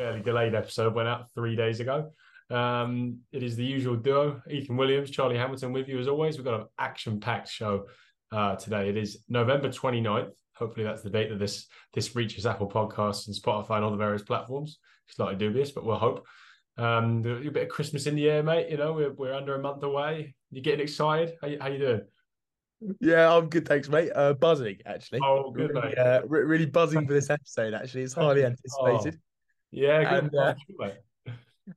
fairly delayed episode went out three days ago. Um, it is the usual duo, Ethan Williams, Charlie Hamilton with you as always. We've got an action-packed show uh, today. It is November 29th. Hopefully that's the date that this this reaches Apple Podcasts and Spotify and all the various platforms. Slightly dubious, but we'll hope. Um, a bit of Christmas in the air, mate. You know, we're, we're under a month away. You getting excited? How you, how you doing? Yeah, I'm good, thanks, mate. Uh, buzzing actually. Oh, good, really, mate. Uh, re- really buzzing for this episode. Actually, it's highly anticipated, Yeah, good. And, uh,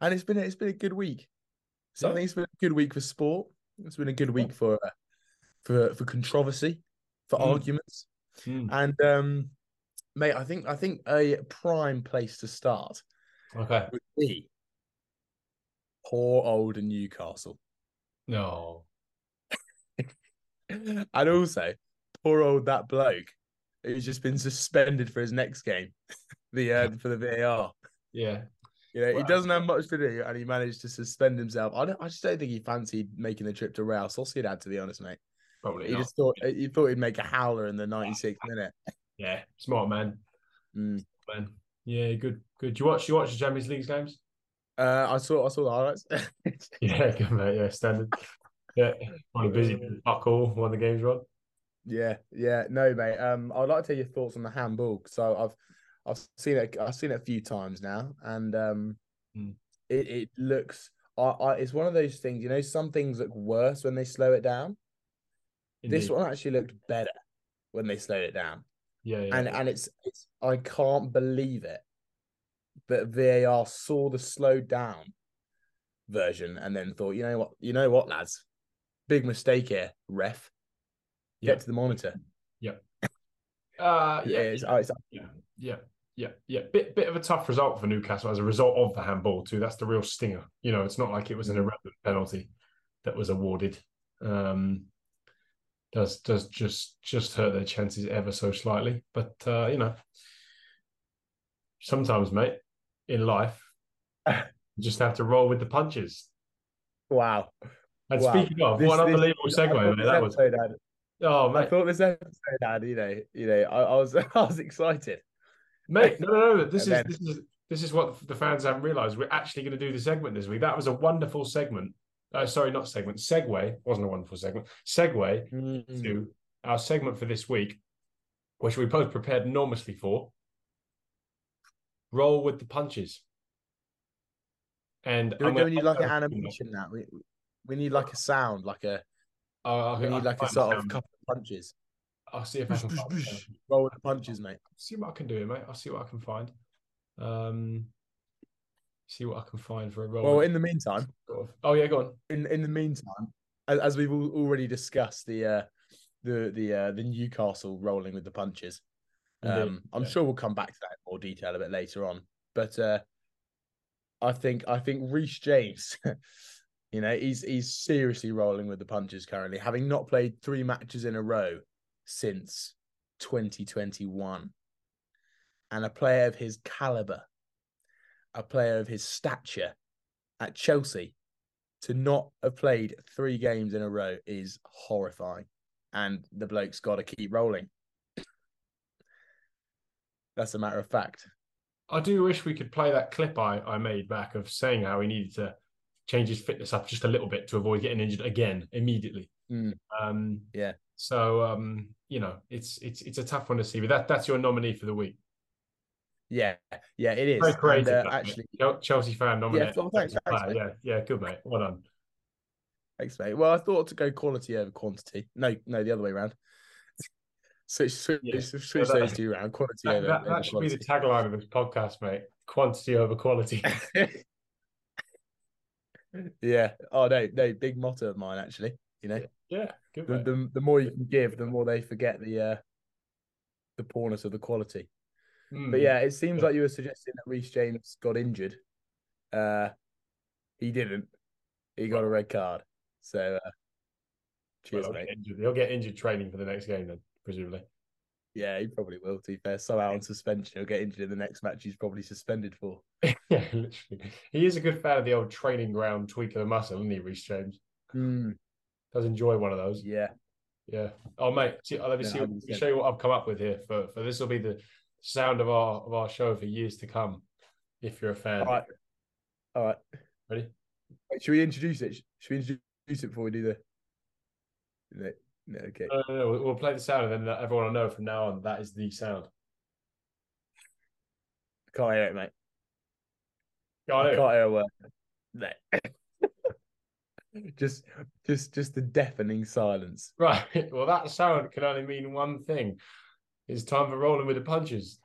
and it's been it's been a good week. So I Yeah. think it's been a good week for sport. It's been a good week for uh, for for controversy, for Mm. arguments, Mm, and um, mate, I think I think a prime place to start Okay. would be poor old Newcastle, No. and also poor old that bloke who's just been suspended for his next game, the uh, for the VAR. Yeah. You know, he doesn't have much to do, and he managed to suspend himself. I don't, I just don't think he fancied making the trip to Real Sociedad. To be honest, mate, Probably he not. just thought he thought he'd make a howler in the 96th minute. Yeah. Smart man. Mm. Man. Yeah. Good. Good. Do you watch? You watch the Champions League games? Uh, I saw, I saw the highlights. Yeah. Good mate. Yeah. Standard. Yeah. Of busy. Fuck all. Of the games run. yeah, yeah, no, mate. Um, I'd like to hear your thoughts on the handball. So I've, I've seen it, I've seen it a few times now, and um, Mm. it it looks. I, I, it's one of those things, you know. Some things look worse when they slow it down. This one actually looked better when they slowed it down. Yeah. Yeah. and and it's it's I can't believe it, but VAR saw the slowed down version and then thought, you know what, you know what, lads, big mistake here, ref. Get Yeah. to the monitor. Uh, Yeah, yeah. it's, it's, Yeah, yeah, yeah, yeah. Bit bit of a tough result for Newcastle as a result of the handball too. That's the real stinger. You know, it's not like it was an Mm. irrelevant penalty that was awarded. Um, does does just just hurt their chances ever so slightly. But uh, you know, sometimes, mate, in life, you just have to roll with the punches. wow. And Wow. speaking of, This- what an this- unbelievable I segue, mate. this That was had- oh I thought this episode had, you know, you know, I, I was I was excited. Mate, no, no, no. This is then- this is this is what the fans haven't realised. We're actually going to do the segment this week. That was a wonderful segment. Uh, sorry, not segment. Segue wasn't a wonderful segment. Segue Mm. to our segment for this week, which we both prepared enormously for. Roll with the punches. And Do we, do we need like an animation now? We, we need like a sound, like a I'll, we need like a sort of couple of punches. I'll see if I can boosh. Roll with the punches, mate. see what I can do, mate. I'll see what I can find. Um, see what I can find for a roll. Well, in the meantime, oh yeah, go on. in in the meantime, as, as we've al- already discussed, the uh, the the uh, the Newcastle rolling with the punches. Indeed, Um, I'm yeah. sure we'll come back to that in more detail a bit later on. But uh, I think I think Reece James, you know, he's he's seriously rolling with the punches currently, having not played three matches in a row since 2021. And a player of his caliber, a player of his stature at Chelsea, to not have played three games in a row is horrifying. And the bloke's got to keep rolling. That's a matter of fact. I do wish we could play that clip I, I made back of saying how he needed to change his fitness up just a little bit to avoid getting injured again immediately. Mm. Um, Yeah. So um, you know, it's it's it's a tough one to see, but that that's your nominee for the week. Yeah, yeah, it is. Very And, creative. uh, that, mate. actually, Chelsea fan nominated. well, thanks, thanks, mate. yeah, yeah, good mate. Well done. thanks, mate. Well, I thought to go quality over quantity. No, no, the other way around. Switch, switch, Yeah. switch Yeah, that- those two around. Quality That, over. that, over that should be the tagline of this podcast, mate. Quantity over quality. yeah. Oh no, no, big motto of mine actually. You know, yeah, good the, the the more you can give, the more they forget the uh the poorness of the quality. Mm. But yeah, it seems Yeah. like you were suggesting that Reece James got injured. Uh, he didn't. He got a red card. So, uh, cheers, Well, he'll, mate. get injured. he'll get injured training for the next game then, presumably. Yeah, he probably will. To be fair, so out on suspension, he'll get injured in the next match. He's probably suspended for. yeah, literally. He is a good fan of the old training ground tweak of the muscle, isn't he, Reece James? Does enjoy one of those. yeah, Yeah. Oh, mate. See, let me see. Let me 100%. show you what I've come up with here for for this will be the sound of our of our show for years to come. if you're a fan. All right. All right. Ready? Wait, should we introduce it? Should we introduce it before we do the? No, no okay. No, no, no. We'll, play the sound, and then everyone will know from now on that is the sound. Can't hear it, mate. Got I it. can't hear a word. No. Just, just, just the deafening silence. Right. Well, that sound can only mean one thing. It's time for rolling with the punches.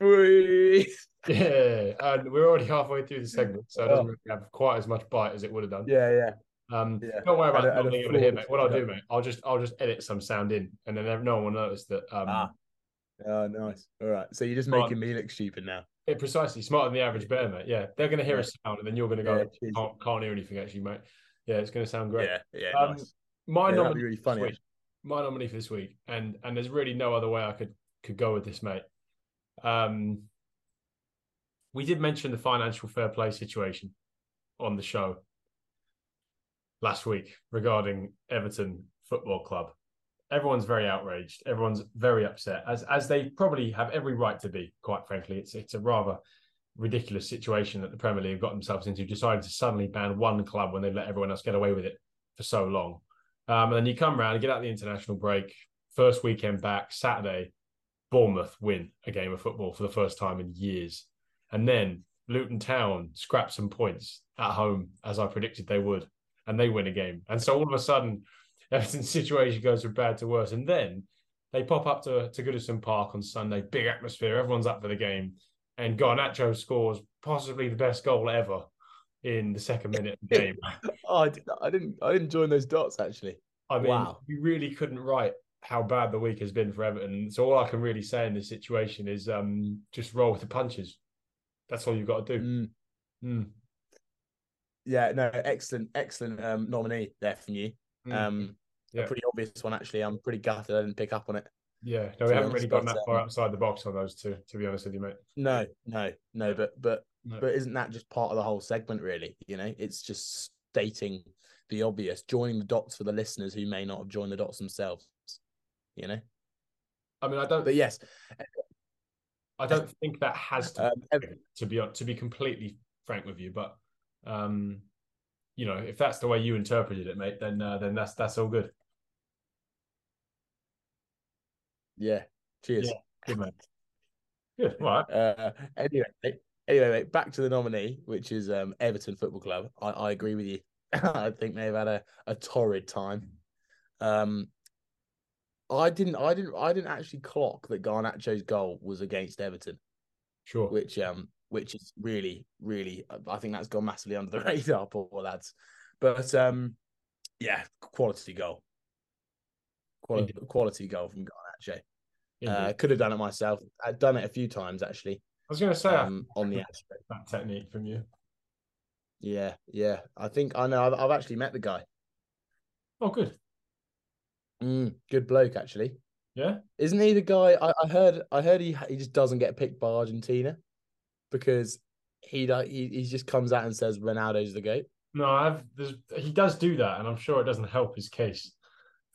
Whee! Yeah, and we're already halfway through the segment, so it doesn't Oh. really have quite as much bite as it would have done. Yeah, yeah. Um, Yeah. don't worry about not being able to hear, mate. What I'll do, mate, I'll just I'll just edit some sound in, and then no one will notice that. Um, Ah. Oh, nice. All right. So you're just making me look stupid now. Yeah, precisely smarter than the average bear, mate. Yeah, they're going to hear Yeah. a sound, and then you're going to go, Yeah, can't, can't hear anything, actually, mate. Yeah, it's going to sound great. Yeah, yeah, Um, nice. My Yeah, nominee be really this funny. week- my nominee for this week, and and there's really no other way I could could go with this, mate. Um, we did mention the financial fair play situation on the show last week regarding Everton Football Club. Everyone's very outraged. Everyone's very upset, as as they probably have every right to be. Quite frankly, it's it's a rather ridiculous situation that the Premier League got themselves into, deciding to suddenly ban one club when they let everyone else get away with it for so long. Um, and then you come around get out the international break, first weekend back, Saturday, Bournemouth win a game of football for the first time in years. And then Luton Town scrap some points at home, as I predicted they would, and they win a game. And so all of a sudden, Everton's situation goes from bad to worse. And then they pop up to, to Goodison Park on Sunday, big atmosphere, everyone's up for the game. And Garnacho scores possibly the best goal ever in the second minute of the game. Oh, I, did, I didn't. I didn't join those dots actually. I mean, Wow. you really couldn't write how bad the week has been for Everton. So all I can really say in this situation is um, just roll with the punches. That's all you've got to do. Mm, Mm. yeah, no, excellent, excellent um, nominee there from you. Mm. Um, Yeah. a pretty obvious one actually. I'm pretty gutted I didn't pick up on it. yeah, no, we haven't really gone that far um, outside the box on those two, to be honest with you, mate. No, no, no, but but No. but isn't that just part of the whole segment? Really, you know, it's just stating the obvious, joining the dots for the listeners who may not have joined the dots themselves. You know, I mean, I don't, but yes, I don't think that has to, um, to be to be completely frank with you, but um, you know, if that's the way you interpreted it, mate, then uh, then that's that's all good. yeah. Cheers. Yeah. Good man. Good. All right. Uh, anyway, anyway, mate, back to the nominee, which is um, Everton Football Club. I, I agree with you. I think they've had a, a torrid time. Um, I didn't, I didn't, I didn't actually clock that Garnacho's goal was against Everton, Sure. which um, which is really, really, I think that's gone massively under the radar, poor lads. But um, yeah, quality goal, quality, quality goal from Garnacho. Indeed. Uh, could have done it myself. I'd done it a few times actually. I was going to say I Um, on the aspect. that technique from you. Yeah, yeah. I think I know. I've, I've actually met the guy. Oh, good. Mm, good bloke, actually. Yeah. Isn't he the guy? I, I heard. I heard he he just doesn't get picked by Argentina because he he he just comes out and says Ronaldo's the goat. No, I've. There's, he does do that, and I'm sure it doesn't help his case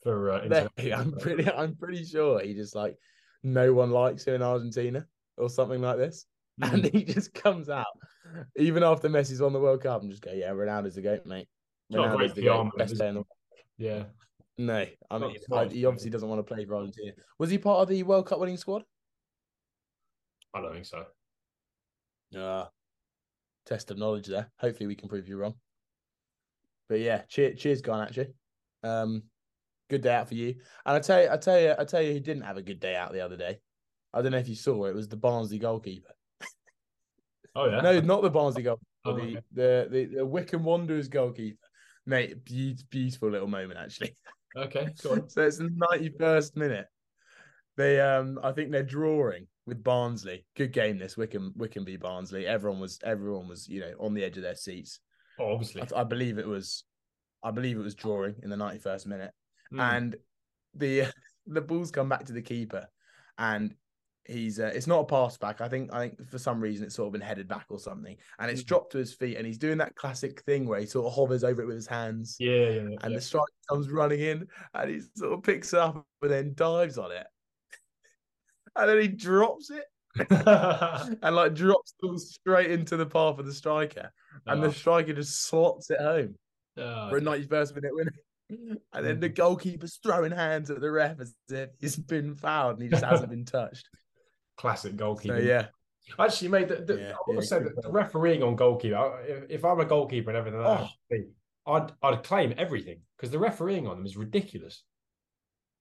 for. Uh, I'm pretty. I'm pretty sure he just like no one likes him in Argentina or something like this, and Mm. he just comes out even after Messi's on the World Cup and just go, yeah, Ronaldo's the goat, mate. Ronaldo's the goat, best player in the it? Yeah. No, I mean, I, he obviously doesn't want to play for Argentina. Was he part of the World Cup winning squad? I don't think so. Uh, test of knowledge there. Hopefully, we can prove you wrong. But yeah, cheers, cheers, Garnacho. Um, good day out for you. And I tell you, I tell you, I tell you, he didn't have a good day out the other day. I don't know if you saw it. It was the Barnsley goalkeeper. Oh yeah. No, not the Barnsley goalkeeper. Oh, the, okay. the the the Wycombe Wanderers goalkeeper. Mate, be- beautiful little moment actually. Okay. Go on. So it's the ninety first minute. They um I think they're drawing with Barnsley. Good game this Wycombe Wycombe v Barnsley. Everyone was everyone was you know on the edge of their seats. Oh, obviously. I, I believe it was I believe it was drawing in the ninety first minute, Mm. and the the balls come back to the keeper, and he's uh, it's not a pass back. I think I think for some reason it's sort of been headed back or something, and it's Mm. dropped to his feet, and he's doing that classic thing where he sort of hovers over it with his hands yeah, yeah, and yeah. the striker comes running in and he sort of picks it up and then dives on it. And then he drops it and like drops the ball straight into the path of the striker, and Oh, the striker just slots it home oh, for a 91st minute winner. And then the Mm. goalkeeper's throwing hands at the ref as if he's been fouled and he just hasn't been touched. classic So goalkeeper. yeah, Actually, mate, the, the, Yeah, I want to say that the refereeing on goalkeeper, if, if I'm a goalkeeper and everything like Oh. I'd, I'd claim everything because the refereeing on them is ridiculous.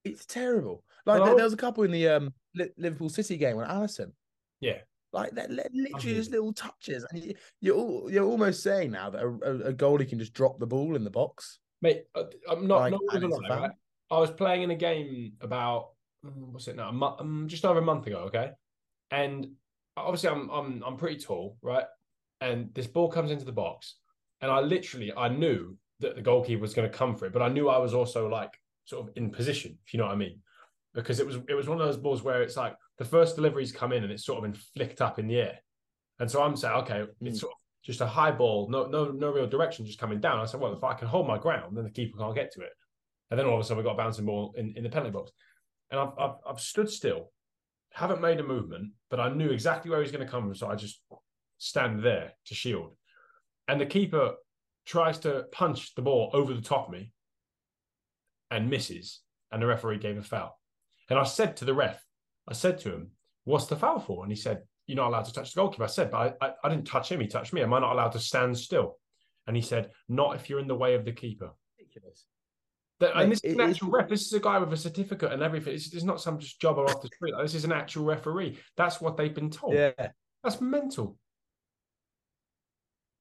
it's terrible. Like there, there was a couple in the um Liverpool City game on Alisson. Yeah. Like they're literally just little touches, and you, you're all, you're almost saying now that a, a, goalie can just drop the ball in the box. Mate, I'm not, Like, not even lying, right? I was playing in a game about mm, what's it now? Um, just over a month ago, okay. And obviously, I'm I'm I'm pretty tall, right? And this ball comes into the box, and I literally I knew that the goalkeeper was going to come for it, but I knew I was also like sort of in position, if you know what I mean, because it was it was one of those balls where it's like the first delivery's come in and it's sort of been flicked up in the air, and so I'm saying, okay, it's Mm. sort of just a high ball, no no no real direction, just coming down. I said, well, if I can hold my ground, then the keeper can't get to it. And then all of a sudden, we got a bouncing ball in, in the penalty box. And I've, I've, I've stood still, haven't made a movement, but I knew exactly where he was going to come from. So I just stand there to shield. And the keeper tries to punch the ball over the top of me and misses. And the referee gave a foul. And I said to the ref, I said to him, What's the foul for? And he said, You're not allowed to touch the goalkeeper. I said, But I, I, I didn't touch him. He touched me. Am I not allowed to stand still? And he said, Not if you're in the way of the keeper. Ridiculous. That, and this is an actual ref. This is a guy with a certificate and everything. It's, it's not some just jobber off the street. Like, this is an actual referee. That's what they've been told. Yeah, That's mental.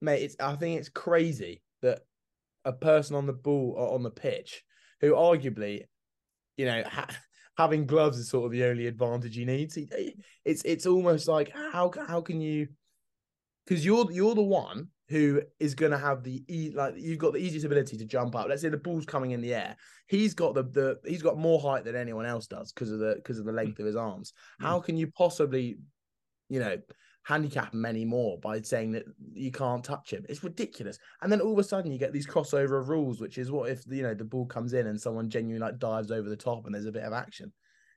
mate. It's I think it's crazy that a person on the ball or on the pitch who arguably, you know, ha- having gloves is sort of the only advantage he needs. He- It's it's almost like how how can you? Because you're you're the one who is going to have the e like you've got the easiest ability to jump up. Let's say the ball's coming in the air. He's got the the he's got more height than anyone else does because of the because of the length of his arms. Mm. How can you possibly, you know, handicap him anymore by saying that you can't touch him? It's ridiculous. And then all of a sudden you get these crossover of rules, which is what if you know the ball comes in and someone genuinely like dives over the top and there's a bit of action.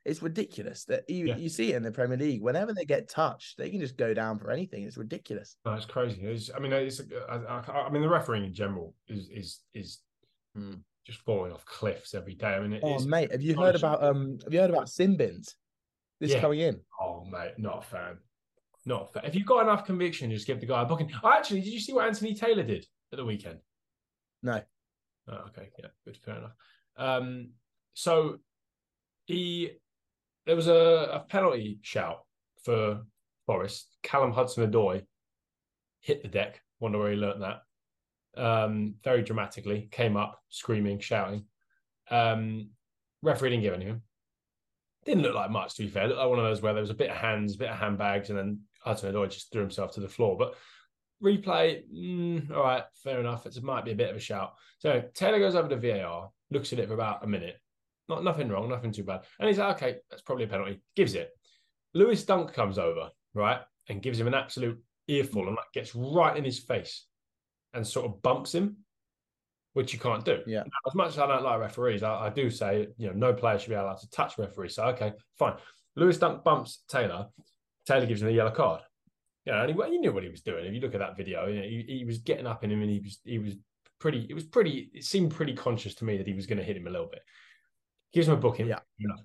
It's ridiculous that you, Yeah. you see it in the Premier League. Whenever they get touched, they can just go down for anything. It's ridiculous. No, it's crazy. It's, I mean, it's. I, I, I mean, the refereeing in general is is is Hmm. just falling off cliffs every day. I mean, it Oh is- mate, have you heard about um have you heard about sin bins? This Yeah. coming in. Oh mate, not a fan. Not fan. If you've got enough conviction, just give the guy a booking. Oh, actually, did you see what Anthony Taylor did at the weekend? No. Oh, okay, yeah, good, fair enough. Um, so he there was a, a penalty shout for Forest. Callum Hudson-Odoi hit the deck. Wonder where he learnt that. Um, very dramatically, came up screaming, shouting. Um, referee didn't give anything. Didn't look like much, to be fair. It looked like one of those where there was a bit of hands, a bit of handbags, and then Hudson-Odoi just threw himself to the floor. But replay, mm, all right, fair enough. It might be a bit of a shout. So Taylor goes over to VAR, looks at it for about a minute. Not nothing wrong, nothing too bad. And he's like, okay, that's probably a penalty. Gives it. Lewis Dunk comes over, right, and gives him an absolute earful and like gets right in his face and sort of bumps him, which you can't do. Yeah. Now, as much as I don't like referees, I, I do say, you know, no player should be allowed to touch referees. So okay, fine. Lewis Dunk bumps Taylor. Taylor gives him a yellow card. You know, and he, he knew what he was doing. If you look at that video, you know, he, he was getting up in him, and he was he was pretty. It was pretty. It seemed pretty conscious to me that he was going to hit him a little bit. Gives him a booking. Yeah. You know.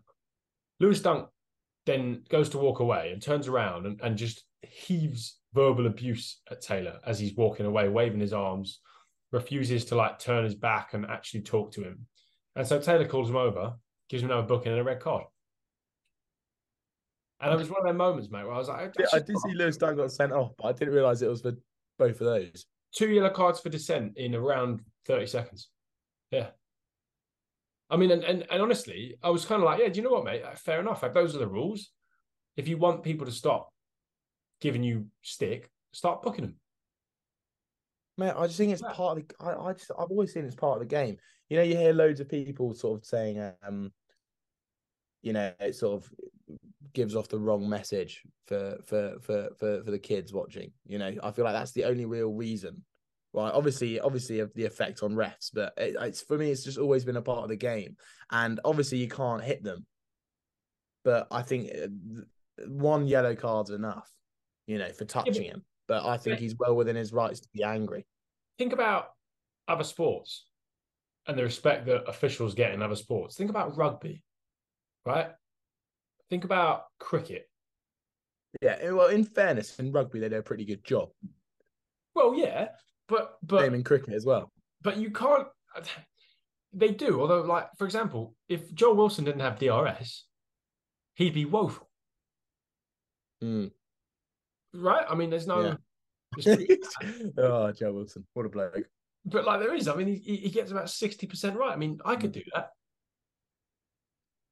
Lewis Dunk then goes to walk away and turns around and, and just heaves verbal abuse at Taylor as he's walking away, waving his arms, refuses to like turn his back and actually talk to him. And so Taylor calls him over, gives him another booking and a red card. And it was one of them moments, mate, where I was like, Yeah, I did see Lewis Dunk got sent off, but I didn't realize it was for both of those. two yellow cards for dissent in around 30 seconds. Yeah. I mean, and, and, and honestly, I was kind of like, yeah, do you know what, mate? Fair enough. Like, those are the rules. If you want people to stop giving you stick, start booking them. Man, I just think it's Yeah. part of the. I, I just I've always seen it's part of the game. You know, you hear loads of people sort of saying, um, you know, it sort of gives off the wrong message for for for for for the kids watching. You know, I feel like that's the only real reason. Right, obviously, obviously, of the effect on refs, but it, it's for me, it's just always been a part of the game, and obviously, you can't hit them. But I think uh, one yellow card's enough, you know, for touching him. But I think he's well within his rights to be angry. Think about other sports and the respect that officials get in other sports. Think about rugby, right? Think about cricket. Yeah, well, in fairness, in rugby they do a pretty good job. Well, yeah, but but Same in cricket as well. but you can't. They do, although, like for example, if Joel Wilson didn't have DRS, he'd be woeful, Mm. right? I mean, there's no. Yeah. oh, Joe Wilson, what a bloke! but like there is. I mean, he, he gets about sixty percent right. I mean, I could do that.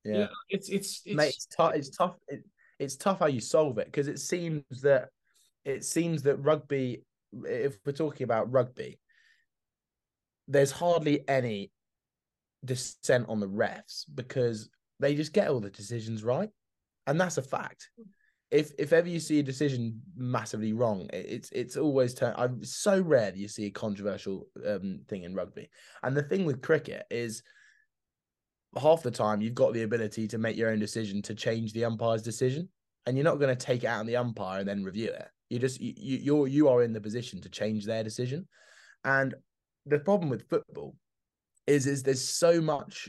Yeah, it's it's it's mate, it's tough. It's tough. It, it's tough how you solve it because it seems that it seems that rugby. If we're talking about rugby, there's hardly any dissent on the refs because they just get all the decisions right, and that's a fact. If if ever you see a decision massively wrong, it's it's always turn. I'm so rare that you see a controversial um, thing in rugby, and the thing with cricket is half the time you've got the ability to make your own decision to change the umpire's decision and you're not going to take it out on the umpire and then review it. You just you, you you're you are in the position to change their decision. And the problem with football is is there's so much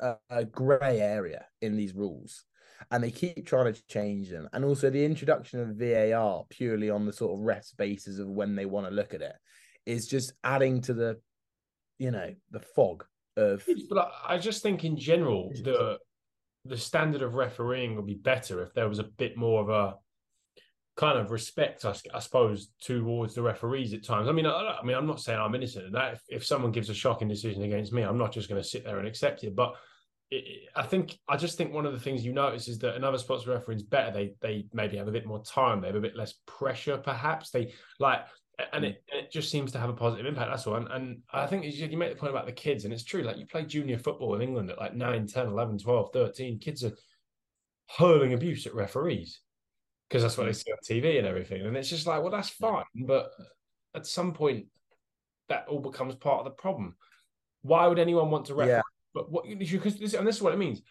uh, a gray area in these rules and they keep trying to change them. And also the introduction of VAR purely on the sort of refs basis of when they want to look at it is just adding to the you know the fog of But I, I just think in general the the standard of refereeing would be better if there was a bit more of a kind of respect, I suppose, towards the referees at times. I mean, I, I mean, I'm not saying I'm innocent in that. If, if someone gives a shocking decision against me, I'm not just going to sit there and accept it. But I think I just think one of the things you notice is that another sports refereeing's better. They they maybe have a bit more time. They have a bit less pressure, perhaps. They like. And mm. it, it just seems to have a positive impact. That's all. And, and I think you you make the point about the kids, and it's true. Like you play junior football in England at like 9, 10, 11, 12, 13. Kids are hurling abuse at referees because that's what they mm. see on TV and everything. And it's just like, well, that's fine. But at some point, that all becomes part of the problem. Why would anyone want to ref? Yeah. But what you because this and this is what it means.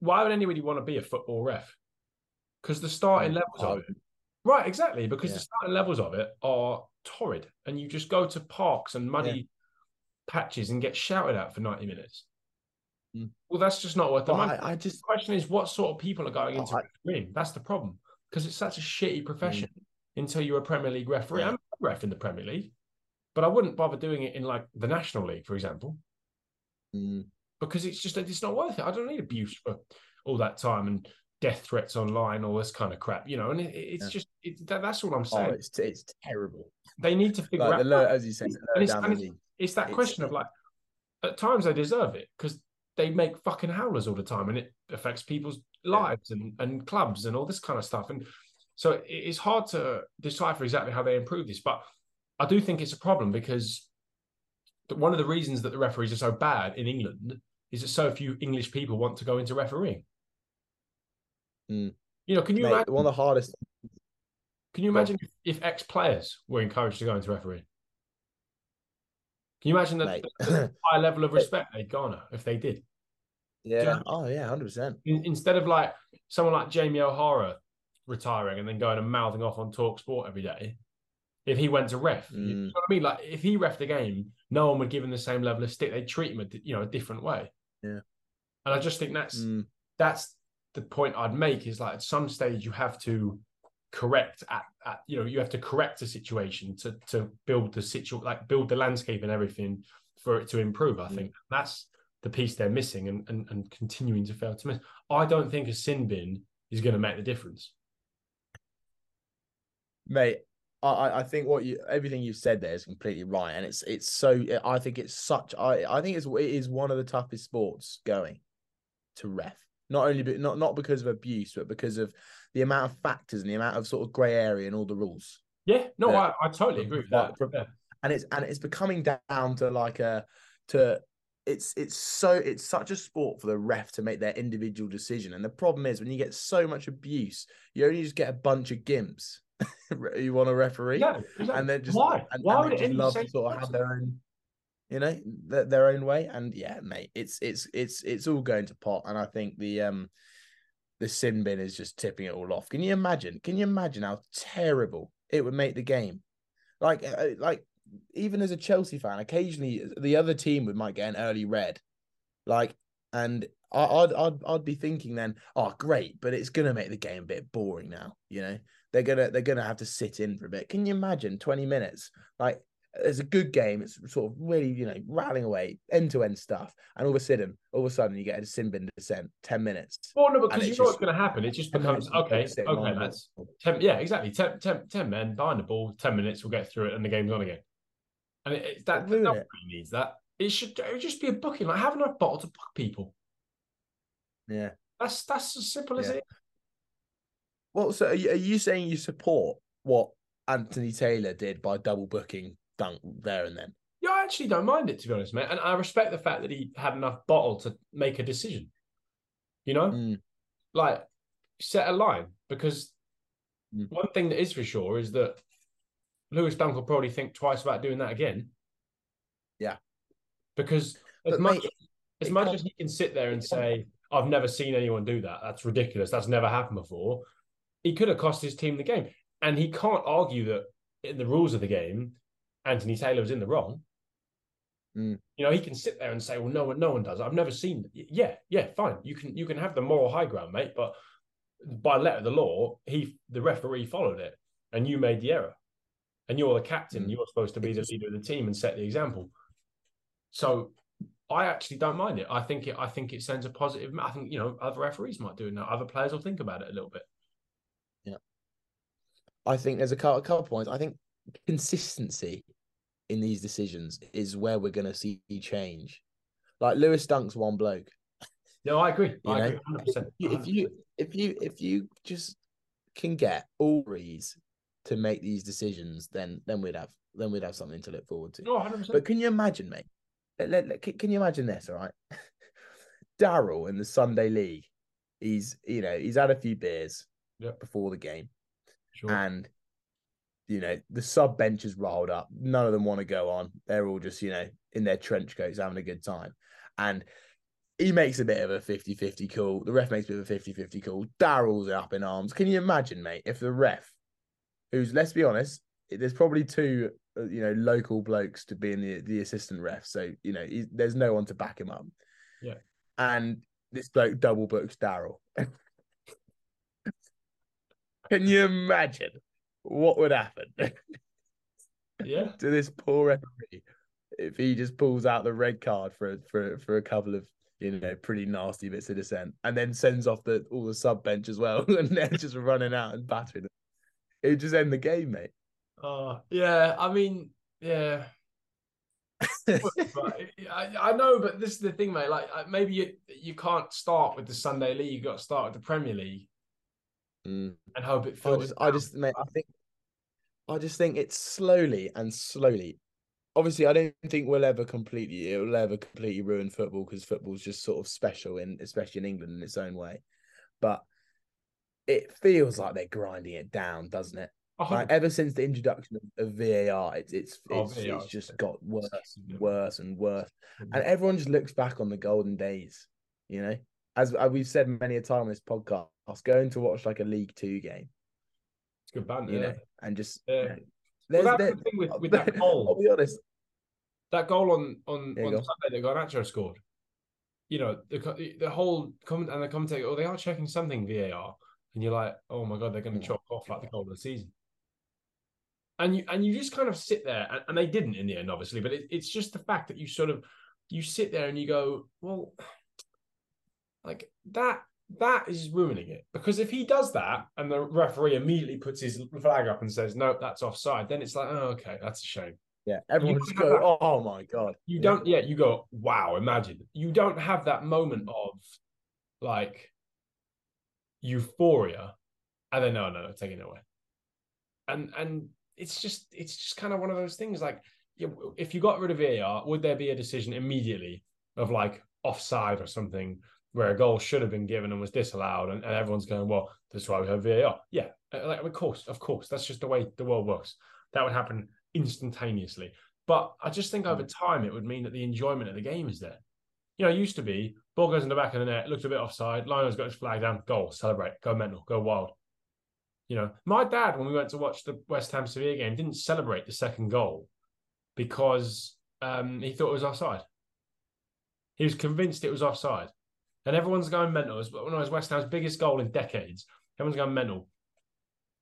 Why would anybody want to be a football ref? Because the starting mm. levels of oh. it, right? Exactly. Because Yeah. the starting levels of it are torrid, and you just go to parks and muddy patches and get shouted at for ninety minutes. Mm. Well, that's just not worth the But money. I, I just The question is, what sort of people are going into Oh, I- refereeing? That's the problem because it's such a shitty profession until you're a Premier League referee. Yeah. I'm a ref in the Premier League, but I wouldn't bother doing it in like the National League, for example, Mm, because it's just it's not worth it. I don't need abuse for all that time and death threats online, all this kind of crap, you know. And it, it's Yeah. just it, that, that's all I'm saying. oh, saying. it's it's terrible. they need to figure Like out. low, as you say, and it's- and it's- it's that question of like, at times they deserve it because they make fucking howlers all the time and it affects people's lives and, and clubs and all this kind of stuff. And so it- it's hard to decipher exactly how they improve this. But I do think it's a problem because one of the reasons that the referees are so bad in England is that so few English people want to go into refereeing. Mm. You know, can you Mate, imagine, one of the hardest. Can you imagine if, if ex players were encouraged to go into refereeing? Can you imagine that the high level of respect they'd garner if they did? yeah. Yeah. Oh yeah, hundred percent. In, instead of like someone like Jamie O'Hara retiring and then going and mouthing off on Talk Sport every day, if he went to ref, you know Mm. what I mean? Like if he refed a game, no one would give him the same level of stick. They'd treat him a you know a different way. Yeah. and I just think that's Mm, that's the point I'd make is like at some stage you have to correct at, at you know you have to correct a situation to to build the situ like build the landscape and everything for it to improve. I Mm. think that's the piece they're missing and, and and continuing to fail to miss. I don't think a sin bin is going to make the difference. Mate, I- I think what you everything you've said there is completely right, and it's it's so I think it's such I I think it's it is one of the toughest sports going to ref. Not only be, not not because of abuse, but because of the amount of factors and the amount of sort of grey area and all the rules. Yeah, no, Yeah. I, I totally agree with that. Yeah. and it's and it's becoming down to like a to it's it's so it's such a sport for the ref to make their individual decision and the problem is when you get so much abuse you only just get a bunch of gimps you want a referee Exactly, exactly. and then just why? and, why and would just love to sort of have their own you know their, their own way and yeah mate it's it's it's it's all going to pot and i think the um the sin bin is just tipping it all off. Can you imagine? Can you imagine how terrible it would make the game? Like, uh, like even as a Chelsea fan, occasionally the other team would might get an early red, like, and I'd I'd I'd be thinking then, oh great, but it's gonna make the game a bit boring now. You know, they're gonna they're gonna have to sit in for a bit. Can you imagine twenty minutes? Like it's a good game. It's sort of really, you know, rattling away, end to end stuff. And all of a sudden, all of a sudden, you get a sin bin dissent, 10 minutes. Well, no, because you know what's going to happen. It just becomes, okay, okay, that's 10, yeah, exactly. 10, 10, 10 men behind the ball, 10 minutes, we'll get through it, and the game's on again. And it, it, that, that it. needs that. It should it just be a booking. Like, have enough bottle to book people. Yeah. That's that's as simple yeah. as it. Well, so are you, are you saying you support what Anthony Taylor did by double booking dunk there and then? Yeah, I actually don't mind it to be honest, mate. And I respect the fact that he had enough bottle to make a decision. You know, mm. like set a line because mm. one thing that is for sure is that Lewis Dunk will probably think twice about doing that again. Yeah, because as but much mate, as much as he can sit there and say, "I've never seen anyone do that. That's ridiculous. That's never happened before." He could have cost his team the game, and he can't argue that in the rules of the game Anthony Taylor was in the wrong. Mm. You know, he can sit there and say, "Well, no one, no one does. I've never seen." Yeah, yeah, fine. You can you can have the moral high ground, mate. But by letter of the law, he the referee followed it, and you made the error, and you're the captain. Mm. You're supposed to be the leader of the team and set the example. So, I actually don't mind it. I think it. I think it sends a positive. I think you know other referees might do it now. Other players will think about it a little bit. Yeah, I think there's a couple, a couple points. I think consistency in these decisions is where we're going to see change. Like Lewis Dunk's one bloke. No, I agree. You I know? agree 100%. If you if you if you just can get all these to make these decisions, then then we'd have then we'd have something to look forward to. Oh, 100%. But can you imagine, mate? Let, let, can you imagine this? All right, Daryl in the Sunday League, he's you know he's had a few beers yep. before the game, sure. and you know, the sub bench is rolled up. None of them want to go on. They're all just, you know, in their trench coats having a good time. And he makes a bit of a 50 50 call. The ref makes a bit of a 50 50 call. Daryl's up in arms. Can you imagine, mate, if the ref, who's, let's be honest, there's probably two, uh, you know, local blokes to be in the, the assistant ref. So, you know, there's no one to back him up. Yeah. And this bloke double books Daryl. Can you imagine? What would happen? yeah. to this poor referee if he just pulls out the red card for for for a couple of you know pretty nasty bits of dissent and then sends off the all the sub bench as well and they're just running out and battering it would just end the game mate uh yeah i mean yeah I, I know but this is the thing mate like maybe you you can't start with the sunday league you got to start with the premier league mm. and hope it filters. I just, I just, mate, I think, I just think it's slowly and slowly. Obviously, I don't think we'll ever completely, it will ever completely ruin football because football's just sort of special in, especially in England in its own way. But it feels like they're grinding it down, doesn't it? Like ever since the introduction of, VAR, it's it's oh, it's, it's just got worse and worse and worse, and everyone just looks back on the golden days, you know as, we've said many a time on this podcast, going to watch like a League Two game. It's good band, you yeah. know, and just yeah. You know, well, that's the thing with, with that goal. I'll be honest. That goal on on on Sunday that Garnacho scored. You know the the whole comment and the commentator, oh, they are checking something VAR, and you're like, oh my god, they're going to chop off like the goal of the season. And you and you just kind of sit there, and, and they didn't in the end, obviously, but it, it's just the fact that you sort of you sit there and you go, well, like that that is ruining it. Because if he does that and the referee immediately puts his flag up and says no that's offside then it's like oh okay that's a shame. Yeah everyone just go that, oh my god. You yeah. don't yeah you go wow imagine. You don't have that moment of like euphoria and then oh, no no taking it away. And and it's just it's just kind of one of those things like if you got rid of VAR would there be a decision immediately of like offside or something where a goal should have been given and was disallowed, and, and everyone's going, "Well, that's why we have VAR." Yeah, uh, like, of course, of course, that's just the way the world works. That would happen instantaneously. But I just think over time it would mean that the enjoyment of the game is there. You know, it used to be ball goes in the back of the net, looked a bit offside. Lionel's got his flag down, goal, celebrate, go mental, go wild. You know, my dad, when we went to watch the West Ham Sevilla game, didn't celebrate the second goal because um, he thought it was offside. He was convinced it was offside. And everyone's going mental. It was one of West Ham's biggest goal in decades. Everyone's going mental.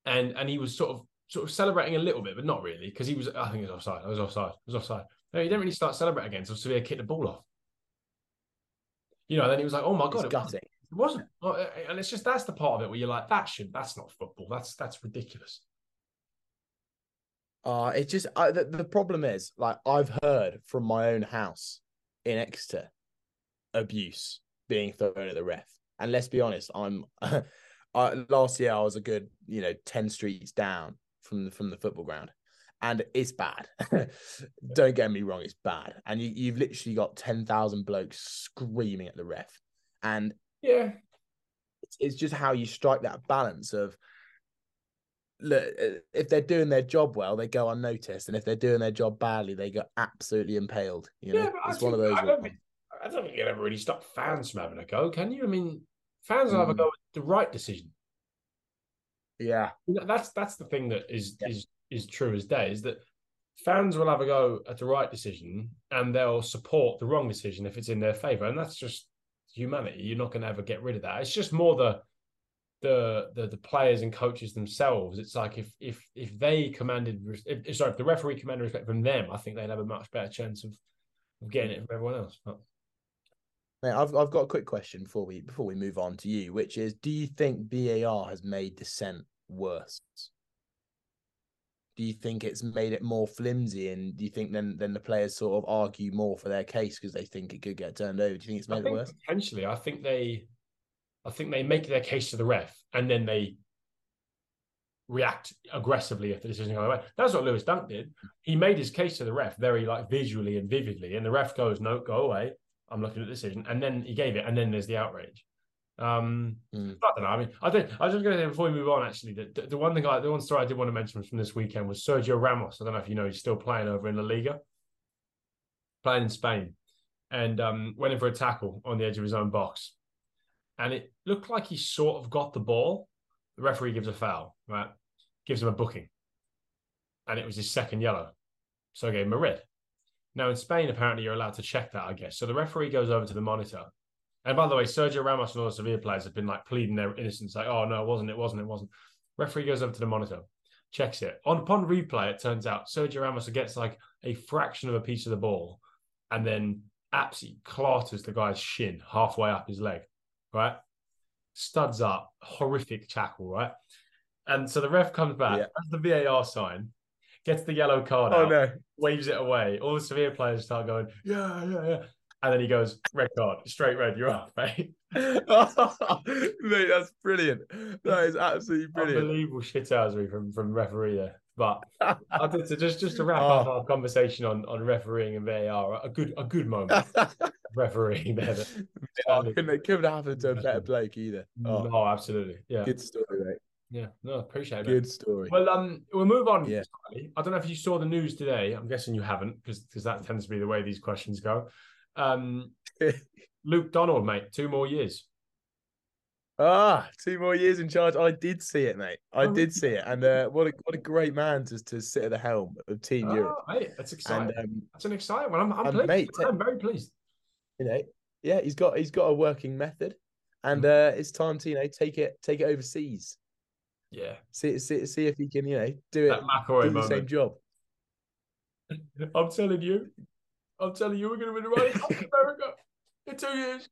And and he was sort of sort of celebrating a little bit, but not really, because he was I think it was offside. I was offside. It was offside. No, he didn't really start celebrating again until Sevilla kicked the ball off. You know, then he was like, "Oh my god, It's it wasn't. It wasn't." Oh, And it's just that's the part of it where you're like, "That should. That's not football. That's that's ridiculous." Uh, it just I, the, the problem is like I've heard from my own house in Exeter abuse being thrown at the ref, and let's be honest, I'm I, last year I was a good you know ten streets down from the from the football ground, and it's bad. Don't get me wrong, it's bad, and you, you've literally got ten thousand blokes screaming at the ref, and Yeah, it's, it's just how you strike that balance of look if they're doing their job well they go unnoticed. And if they're doing their job badly they go absolutely impaled you know? yeah, it's one of those I don't, think, I don't think you'll ever really stop fans from having a go, can you? I mean, fans will have a mm. go at the right decision. yeah You know, That's that's the thing that is Yeah. is is true as day is that fans will have a go at the right decision and they'll support the wrong decision if it's in their favor, and that's just humanity. You're not going to ever get rid of that. It's just more the the the the players and coaches themselves. It's like if if if they commanded, if, if- sorry, if the referee commanded respect from them, I think they'd have a much better chance of of getting it from everyone else. But Now, I've I've got a quick question before we before we move on to you, which is: Do you think VAR has made dissent worse? Do you think it's made it more flimsy, and do you think then then the players sort of argue more for their case because they think it could get turned over? Do you think it's made it worse? potentially, I think they, I think they make their case to the ref and then they react aggressively if the decision goes away. That's what Lewis Dunk did. He made his case to the ref very like visually and vividly, and the ref goes, "No, go away. I'm looking at the decision," and then he gave it, and then there's the outrage. Um, Mm. I don't know. I mean, I think I was just going to say before we move on. Actually, the, the, one thing, I, the one story I did want to mention from this weekend was Sergio Ramos. I don't know if you know, he's still playing over in La Liga, playing in Spain, and um, went in for a tackle on the edge of his own box, and it looked like he sort of got the ball. The referee gives a foul, right? Gives him a booking, and it was his second yellow, so I gave him a red. Now in Spain, apparently you're allowed to check that, I guess. So the referee goes over to the monitor. And by the way, Sergio Ramos and all the Sevilla players have been like pleading their innocence, like, oh no, it wasn't, it wasn't, it wasn't. Referee goes over to the monitor, checks it. On upon replay, it turns out Sergio Ramos gets like a fraction of a piece of the ball and then absolutely clatters the guy's shin halfway up his leg, right? Studs up, horrific tackle, right? And so the ref comes back, Yeah. has the VAR sign, gets the yellow card Oh out, no! waves it away. All the Sevilla players start going, yeah, yeah, yeah. And then he goes, red card, straight red, you're up, mate. Mate, that's brilliant. That is absolutely brilliant. Unbelievable shithousery from from referee there. But I did to just just to wrap up Oh. our conversation on on refereeing and VAR, a good a good moment refereeing there. that- Oh, couldn't, it couldn't have happened to a better Blake either. Oh, No, absolutely, yeah, good story, mate. Yeah. No, appreciate it. Good story. Well, um, we'll move on. Yeah. I don't know if you saw the news today. I'm guessing you haven't, because because that tends to be the way these questions go. Um, Luke Donald, mate, two more years. Ah, two more years in charge. I did see it, mate. I Oh, did see it, and uh, what a what a great man to to sit at the helm of Team Europe. Oh, mate, that's exciting. And um, that's an exciting one. I'm, I'm pleased. mate, I'm very pleased. you know, yeah, he's got he's got a working method, and uh, it's time to you know take it take it overseas. Yeah, See see see if he can you know do it that McIlroy do the same job. I'm telling you, I'm telling you, we're going to win the Ryder Cup in America in two years.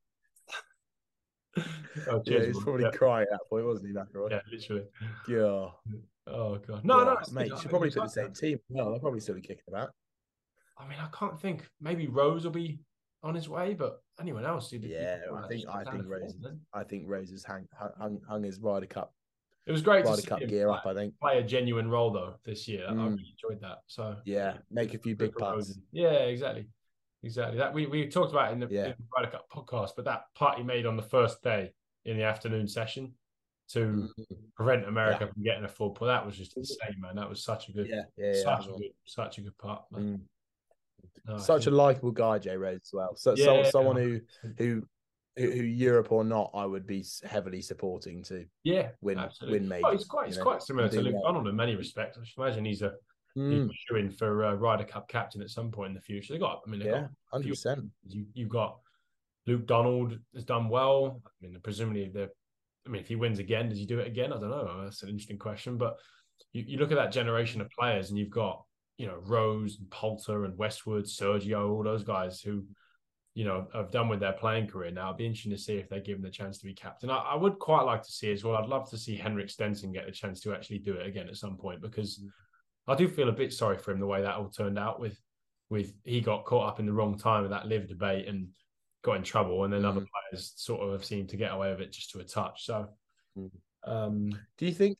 oh, Yeah, he's probably yeah, crying at that point, wasn't he, McIlroy? yeah, literally. Yeah. Oh god, no, no, Yeah, mate, you should probably put the same team. No, they'll probably still be kicking about. I mean, I can't think. Maybe Rose will be on his way, but anyone else? Yeah, I think I think Rose. I think Rose has hung hung, hung his Ryder Cup It was great to Ryder see Cup him gear play, up. I think. play a genuine role though this year. I Mm. really enjoyed that. So Yeah, make a few big putts. Yeah, exactly, exactly. That we we talked about in the, Yeah. in the Ryder Cup podcast, but that putt he made on the first day in the afternoon session to Mhm. prevent America from getting a full pull. That was just insane, man. That was such a good, Yeah, yeah, yeah. such a good, such a good man. Mm. No, I Such a likable guy, Jay Rose as well. So, Yeah, so someone who who who who Europe or not, I would be heavily supporting to yeah, win absolutely. win Oh, majors. he's quite, you know, quite similar to Luke well. Donald in many respects. I should imagine he's a Mm, he's in for uh, Ryder Cup captain at some point in the future. They got, I mean, yeah, hundred percent. you you've got Luke Donald has done well. I mean, presumably the, I mean, if he wins again, does he do it again? I don't know. That's an interesting question. But you, you look at that generation of players, and you've got you know Rose and Poulter and Westwood, Sergio, all those guys who you know have done with their playing career. Now it'd be interesting to see if they're given the chance to be captain. I, I would quite like to see as well. I'd love to see Henrik Stenson get the chance to actually do it again at some point because I do feel a bit sorry for him the way that all turned out with with he got caught up in the wrong time with that LIV debate and got in trouble, and then other Mm. players sort of have seemed to get away with it just to a touch. So, Mm. um, Do you think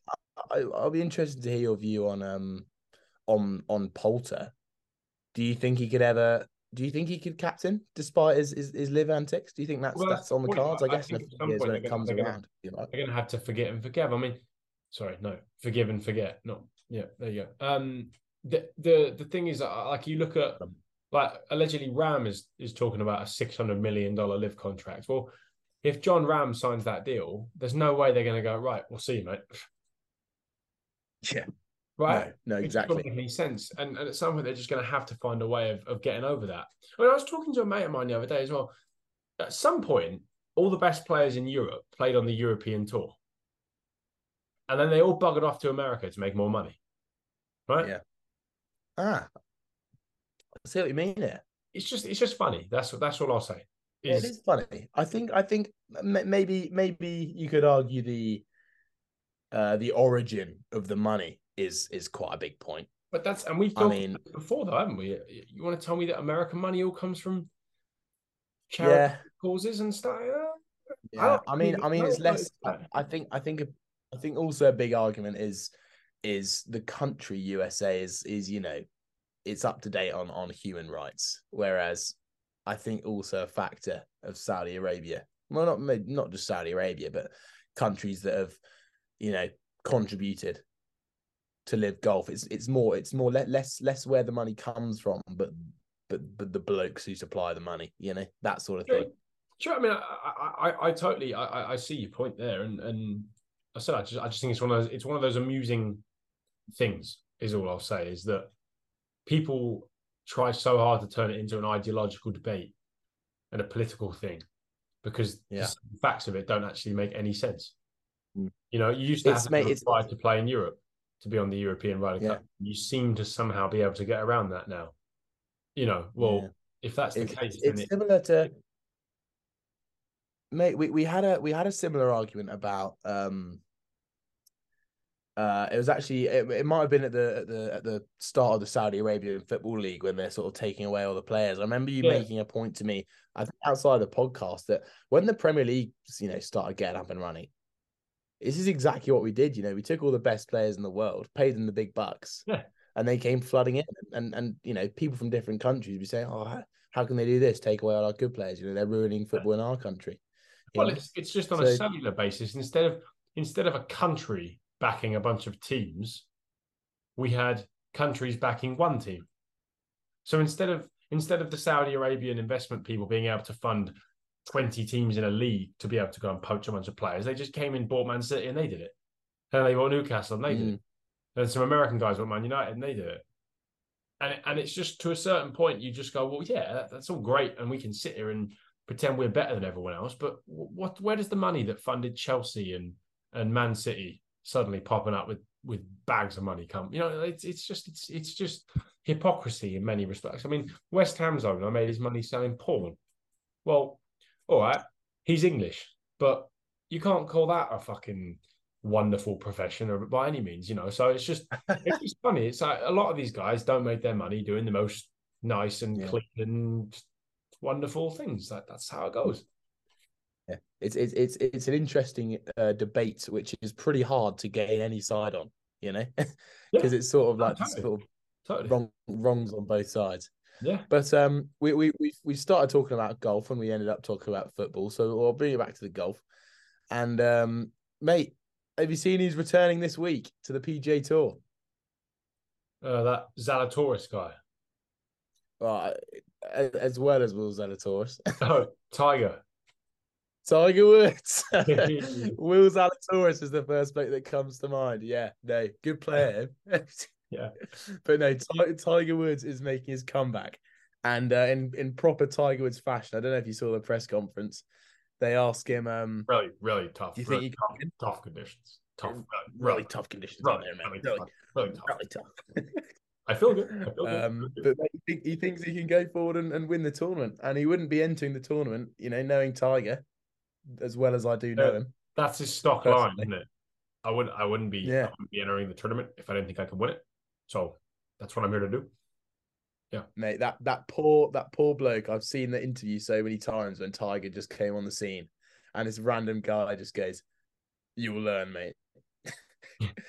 I, I'll be interested to hear your view on um on on Poulter? Do you think he could ever? Do you think he could captain despite his his, his LIV antics? Do you think that's Well, that's on the cards? I guess in a few years when it comes gonna- around. You know? they're going to have to forget and forgive. I mean, sorry, no, forgive and forget. No, yeah, there you go. Um, the the the thing is, like you look at Um, like allegedly Rahm is is talking about a six hundred million dollar LIV contract. Well, if Jon Rahm signs that deal, there's no way they're going to go right. We'll see you, mate. Yeah. Right. No, no, It exactly. doesn't make any sense. And, and at some point, they're just going to have to find a way of, of getting over that. I mean, I was talking to a mate of mine the other day as well. At some point, all the best players in Europe played on the European tour. And then they all buggered off to America to make more money. Right? Yeah. Ah, I see what you mean there. It's just it's just funny. That's that's all I'll say. Yeah, it is funny. I think I think maybe maybe you could argue the uh the origin of the money is is quite a big point. but that's and we've I mean- before though, haven't we? You want to tell me that American money all comes from charity Yeah, causes and stuff? Yeah. don't I mean, I mean, it's less. I. I think I think I think also a big argument is is the country USA is is you know it's up to date on on human rights, whereas I think also a factor of Saudi Arabia. Well, not not just Saudi Arabia, but countries that have you know contributed to LIV Golf. It's it's more it's more le- less less where the money comes from, but but but the blokes who supply the money. You know that sort of Sure. thing. Sure. I mean, I, I, I, totally, I, I- see your point there, and and I said, I just, I just think it's one of those, it's one of those amusing things. Is all I'll say is that people try so hard to turn it into an ideological debate and a political thing because Yeah. the facts of it don't actually make any sense. Mm. You know, you used to It's have to made- be to play in Europe to be on the European Ryder Yeah. Cup. You seem to somehow be able to get around that now. You know, well, Yeah. if that's the It's, case, it's, then it's it, similar to mate we, we had a we had a similar argument about um uh it was actually it, it might have been at the at the at the start of the Saudi Arabian football league when they're sort of taking away all the players. I remember you Yeah. making a point to me I think outside the podcast that when the Premier League you know started getting up and running this is exactly what we did you know we took all the best players in the world paid them the big bucks Yeah. and they came flooding in and and you know people from different countries be saying oh how, how can they do this take away all our good players you know they're ruining football in our country you Well, know? it's it's just on a cellular basis. Instead of instead of a country backing a bunch of teams, we had countries backing one team. So instead of instead of the Saudi Arabian investment people being able to fund twenty teams in a league to be able to go and poach a bunch of players, they just came in, bought Man City, and they did it. And they bought Newcastle, and they did it. Mm. And some American guys bought Man United, and they did it. And and it's just to a certain point, you just go, well, yeah, that, that's all great, and we can sit here and pretend we're better than everyone else. But what where does the money that funded Chelsea and and Man City suddenly popping up with with bags of money come? You know, it's it's just it's it's just hypocrisy in many respects. I mean, West Ham's owner made his money selling porn. Well, all right, he's English, but you can't call that a fucking wonderful profession or by any means, you know. So it's just it's just funny. It's like a lot of these guys don't make their money doing the most nice and Yeah. clean and wonderful things. That that's how it goes. yeah it's it's it's it's an interesting uh, debate which is pretty hard to gain any side on you know because it's sort of Oh, like totally. sort of Totally. wrong wrongs on both sides Yeah. But um, we we we we started talking about golf and we ended up talking about football. So I'll bring you back to the golf. And um, mate, have you seen who's returning this week to the PGA Tour? Uh, that Zalatoris guy. Well, as well as Will Zalatoris. Oh, Tiger. Tiger Woods. Will Zalatoris is the first bloke that comes to mind. Yeah, no, good player. yeah, but no, Tiger Woods is making his comeback, and uh, in in proper Tiger Woods fashion. I don't know if you saw the press conference. They ask him, um, really, really tough. Do you really think tough, he can? tough conditions? Tough, really, really, tough conditions really, out there, man. really, Really, tough, really tough. really tough. I feel good. I feel good. Um, but he, think, he thinks he can go forward and, and win the tournament, and he wouldn't be entering the tournament, you know, knowing Tiger as well as I do know Yeah. him. That's his stock line, isn't it? I wouldn't. I wouldn't be. Yeah. I wouldn't be entering the tournament if I didn't think I could win it. So that's what I'm here to do. Yeah, mate, that that poor that poor bloke. I've seen the interview so many times when Tiger just came on the scene, and this random guy just goes, "You will learn, mate."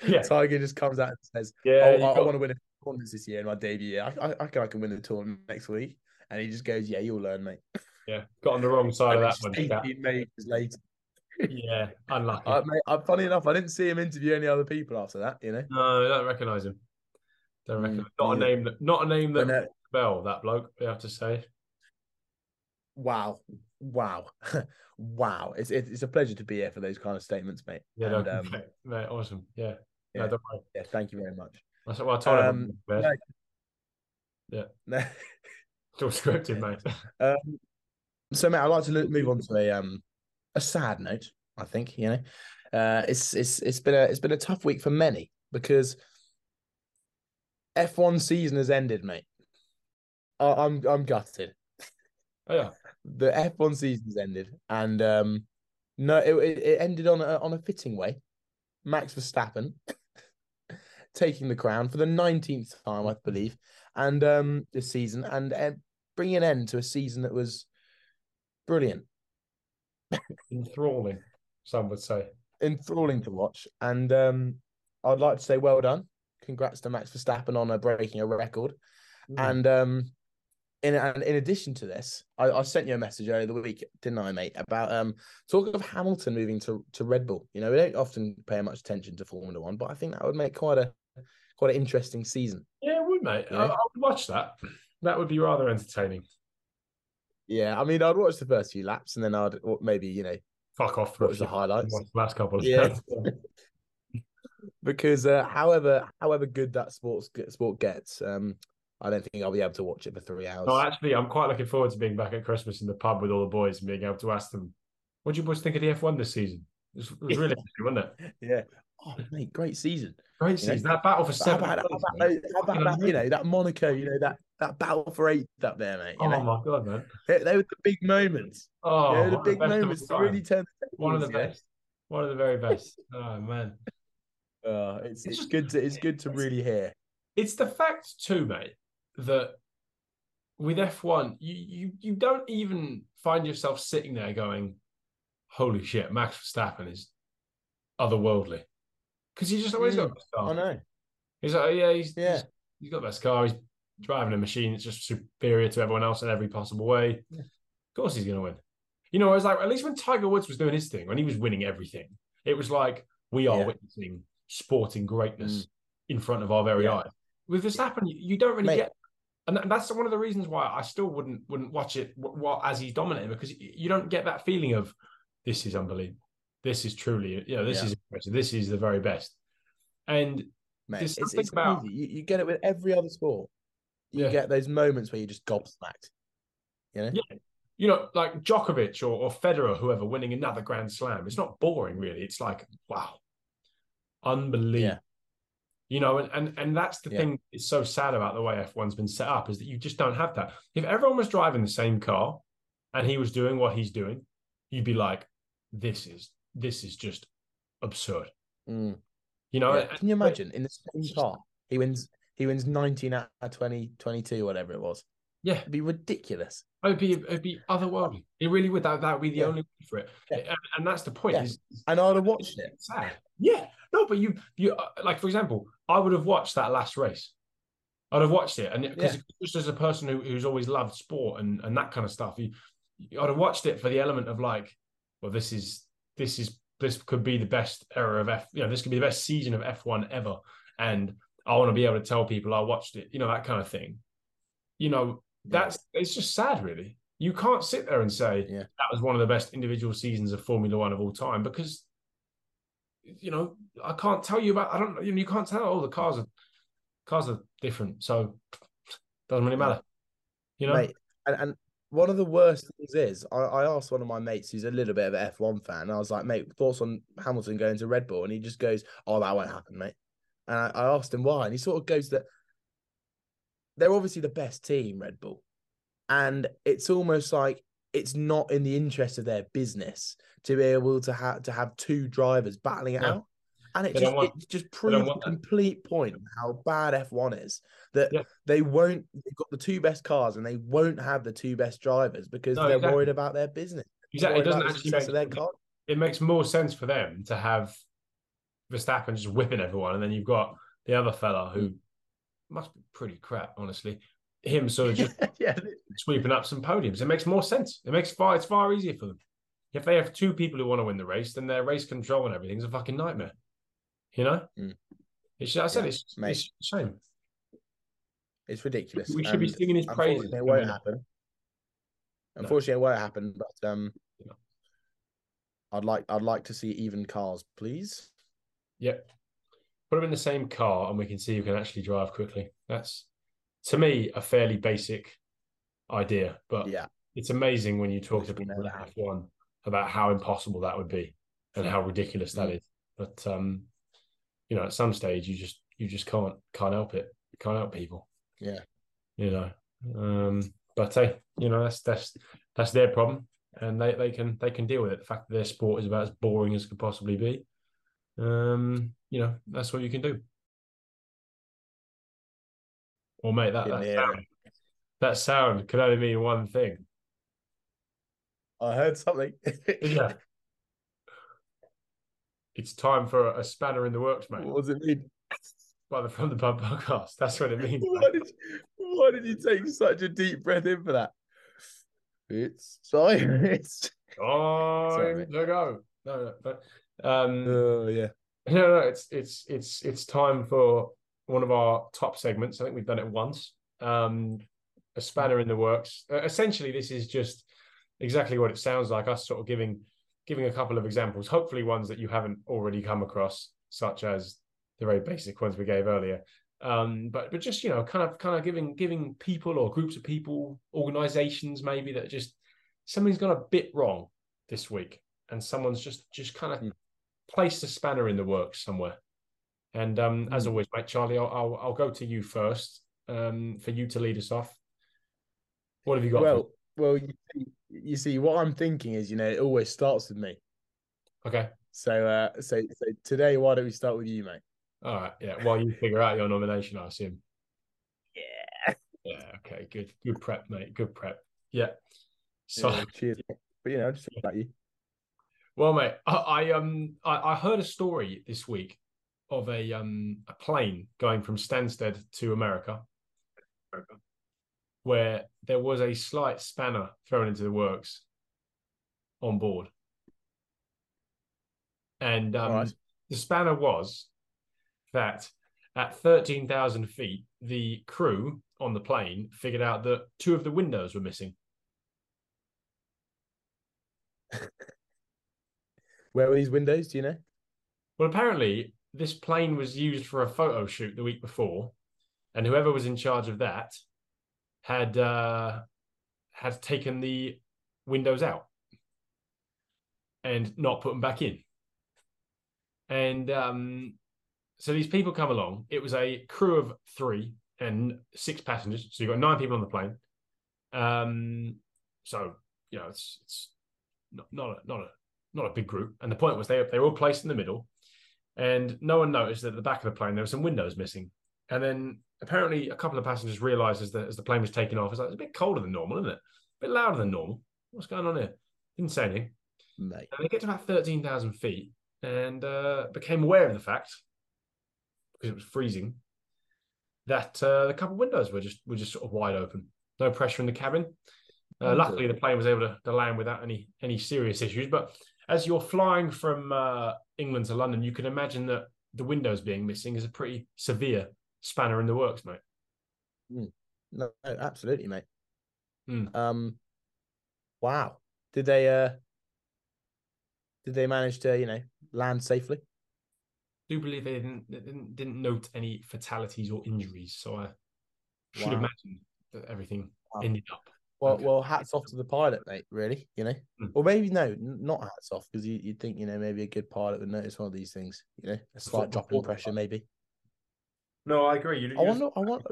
Yeah. Tiger just comes out and says, Yeah. "Oh, I, got- want to win a tournament this year in my debut year. I, I, I reckon I can win the tournament next week." And he just goes, "Yeah, you'll learn, mate." yeah. Got on the wrong side of that one. 18 majors later. Yeah. Unlucky. I, uh, mate, I, funny enough, I didn't see him interview any other people after that. You know, no, I don't recognise him. Don't Mm, recognise. Not a name. That, not a name that bell. That bloke. We have to say. wow, wow, wow! It's it's a pleasure to be here for those kind of statements, mate. Yeah. and, no, um, mate, mate, awesome. Yeah. yeah. No, don't worry. yeah, thank you very much. That's what I told him. Um, man. no. Yeah. No. It's all scripted, mate. Um, so, mate, I'd like to move on to a um a sad note. I think you know, uh, it's it's it's been a it's been a tough week for many because F one season has ended, mate. I, I'm I'm gutted. Oh, yeah. The F one season's ended, and um, no, it, it ended on a on a fitting way. Max Verstappen taking the crown for the nineteenth time, I believe, and um this season, and, and bringing an end to a season that was brilliant, Enthralling. Some would say. enthralling to watch, and um I'd like to say well done, congrats to Max Verstappen on uh, breaking a record, and um. In, and in addition to this, I, I sent you a message earlier the week, didn't I, mate, about um talk of Hamilton moving to, to Red Bull. You know, we don't often pay much attention to Formula One, but I think that would make quite a quite an interesting season. Yeah, it would, mate. I, Yeah. I would watch that. That would be rather entertaining. Yeah, I mean, I'd watch the first few laps and then I'd maybe you know Fuck off for watch the few- highlights watch the last couple of Yeah. because uh, however however good that sports sport gets, um, I don't think I'll be able to watch it for three hours. No, actually, I'm quite looking forward to being back at Christmas in the pub with all the boys and being able to ask them, "What do you boys think of the F1 this season?" It was, it was really interesting, wasn't it? yeah. Oh, mate, great season. Great You know, season. That battle for But How seven. about, how about, how about that, you know, that Monaco, you know, that that battle for eight up there, mate. You Oh know? my god, man! They, they were the big moments. Oh, know, the big moments to really turn the one of the tables, know? best. One of the very best. Oh man, Uh, it's It's it's just- good to it's good to really hear. it's the fact too, mate, that with F1, you you you don't even find yourself sitting there going, "Holy shit, Max Verstappen is otherworldly," because he's just always got Mm, the star. I know. He's like, yeah, he's, Yeah. he's he's got the best car. He's driving a machine that's just superior to everyone else in every possible way. Yeah. Of course, he's going to win. You know, I was like at least when Tiger Woods was doing his thing, when he was winning everything, it was like we are Yeah. witnessing sporting greatness mm. in front of our very Yeah. eyes. With Verstappen, you, you don't really Mate. get, and that's one of the reasons why I still wouldn't wouldn't watch it while, as he's dominating because you don't get that feeling of this is unbelievable, this is truly, you know, this Yeah. is impressive, this is the very best, and Mate, it's, it's about-. You, you get it with every other sport. You Yeah. get those moments where you just gobsmacked. You know? Yeah. you know, like Djokovic or, or Federer, whoever winning another Grand Slam. It's not boring, really. It's like, wow, unbelievable. Yeah. You know, and, and and that's the Yeah. thing that's so sad about the way F1's been set up is that you just don't have that. If everyone was driving the same car and he was doing what he's doing, you'd be like, this is this is just absurd. Mm, You know, yeah. and- Can you imagine in the same car? He wins he wins 19 out of 20, 22, whatever it was. Yeah, It'd be ridiculous. it'd be it'd be otherworldly. It really would. That that would be the Yeah. only way for it. Yeah. And, and that's the point. Yeah. Is And I'd have watched it. Sad. Yeah. No, but you you uh, like for example, I would have watched that last race. I'd have watched it, and because Yeah. just as a person who, who's always loved sport and and that kind of stuff, you, I'd have watched it for the element of like, well, this is this is this could be the best era of F. You know, this could be the best season of F one ever, and I want to be able to tell people I watched it. You know, that kind of thing. You know, That's it's just sad, really. You can't sit there and say Yeah. that was one of the best individual seasons of Formula One of all time because you know I can't tell you about. I don't. You know, you can't tell. Oh, the cars are cars are different, so doesn't really matter. You know, Mate, and, and one of the worst things is I, I asked one of my mates who's a little bit of an F1 fan. And I was like, mate, thoughts on Hamilton going to Red Bull? And he just goes, Oh, that won't happen, mate. And I, I asked him why, and he sort of goes that they're obviously the best team, Red Bull. And it's almost like it's not in the interest of their business to be able to have to have two drivers battling it Yeah. out. And it They just want- it just proves the complete point how bad F1 is. That Yeah. they won't they've got the two best cars and they won't have the two best drivers because No, they're exactly. worried about their business. exactly. It doesn't actually make their car. it makes more sense for them to have Verstappen just whipping everyone, and then you've got the other fella who must be pretty crap, honestly. Him sort of just yeah, sweeping up some podiums. It makes more sense. It makes far it's far easier for them. If they have two people who want to win the race, then their race control and everything's a fucking nightmare. You know? Mm. It's I said Yeah, it's, mate. it's a shame. it's ridiculous. We should be singing his praises. It won't happen. Unfortunately, it won't happen. But um, No. I'd like I'd like to see even cars, please. Yep. Put them in the same car and we can see who can actually drive quickly. That's to me a fairly basic idea, but Yeah, it's amazing when you talk to people in have. F1 about how impossible that would be and how ridiculous that Mm. is. But um, you know, at some stage you just you just can't can't help it. You can't help people. Yeah. You know. Um, but hey, you know, that's that's that's their problem. And they, they can they can deal with it. The fact that their sport is about as boring as could possibly be. Um, you know, that's what you can do. Or mate, that, that sound, that sound could only mean one thing. I heard something. Yeah. It's time for a spanner in the works, mate. what does it mean? By the From the Pub podcast. That's what it means. Why did you, why did you take such a deep breath in for that? It's silence. Sorry, Time to go. No, no, but um, Oh yeah. no, no, it's it's it's it's time for one of our top segments. I think we've done it once. Um, a spanner in the works. Uh, essentially, this is just exactly what it sounds like. Us sort of giving giving a couple of examples, hopefully ones that you haven't already come across, such as the very basic ones we gave earlier. Um, but but just you know, kind of kind of giving giving people or groups of people, organizations maybe that just something's gone a bit wrong this week, and someone's just just kind of Hmm. placed a spanner in the works somewhere. And um, as Hmm. always, mate, Charlie, I'll, I'll I'll go to you first um, for you to lead us off. What have you got? for Well, well, you see, you see, what I'm thinking is, you know, it always starts with me. okay, So, uh, so, so today, why don't we start with you, mate? all right, yeah. While you figure out your nomination, I assume. Yeah. Yeah. Okay. Good. Good prep, mate. Good prep. Yeah. So, Yeah, cheers. But you know, just about you. well, mate, I, I um I, I heard a story this week of a um a plane going from Stansted to America, where there was a slight spanner thrown into the works on board, and um, Right. the spanner was that at thirteen thousand feet, the crew on the plane figured out that two of the windows were missing. Where were these windows? Do you know? Well, apparently, this plane was used for a photo shoot the week before, and whoever was in charge of that had uh, had taken the windows out and not put them back in. And um, so these people come along. It was a crew of three and six passengers, so you've got nine people on the plane. Um, so you know it's it's not not a, not a not a big group. And the point was they they were all placed in the middle, and no one noticed that at the back of the plane there were some windows missing. And then apparently a couple of passengers realised as the as the plane was taking off, it's like it's a bit colder than normal, isn't it? A bit louder than normal. What's going on here? Didn't say anything. Mate. And they get to about thirteen thousand feet and uh, became aware of the fact because it was freezing that uh, the couple windows were just were just sort of wide open, no pressure in the cabin. Uh, luckily, the plane was able to, to land without any any serious issues. But as you're flying from uh, England to London, you can imagine that the windows being missing is a pretty severe spanner in the works, mate. No, no, absolutely, mate. Mm. Um, wow. Did they? Uh, did they manage to you know land safely? I do believe they didn't, they didn't didn't note any fatalities or injuries, so I should Wow. imagine that everything Wow. ended up. Well, Okay. well, hats off to the pilot, mate. Really, you know, Mm. or maybe no, not hats off because you you'd think you know maybe a good pilot would notice one of these things. You know, a slight Football drop in pilot. pressure, maybe. No, I agree. You, I wonder. I wonder.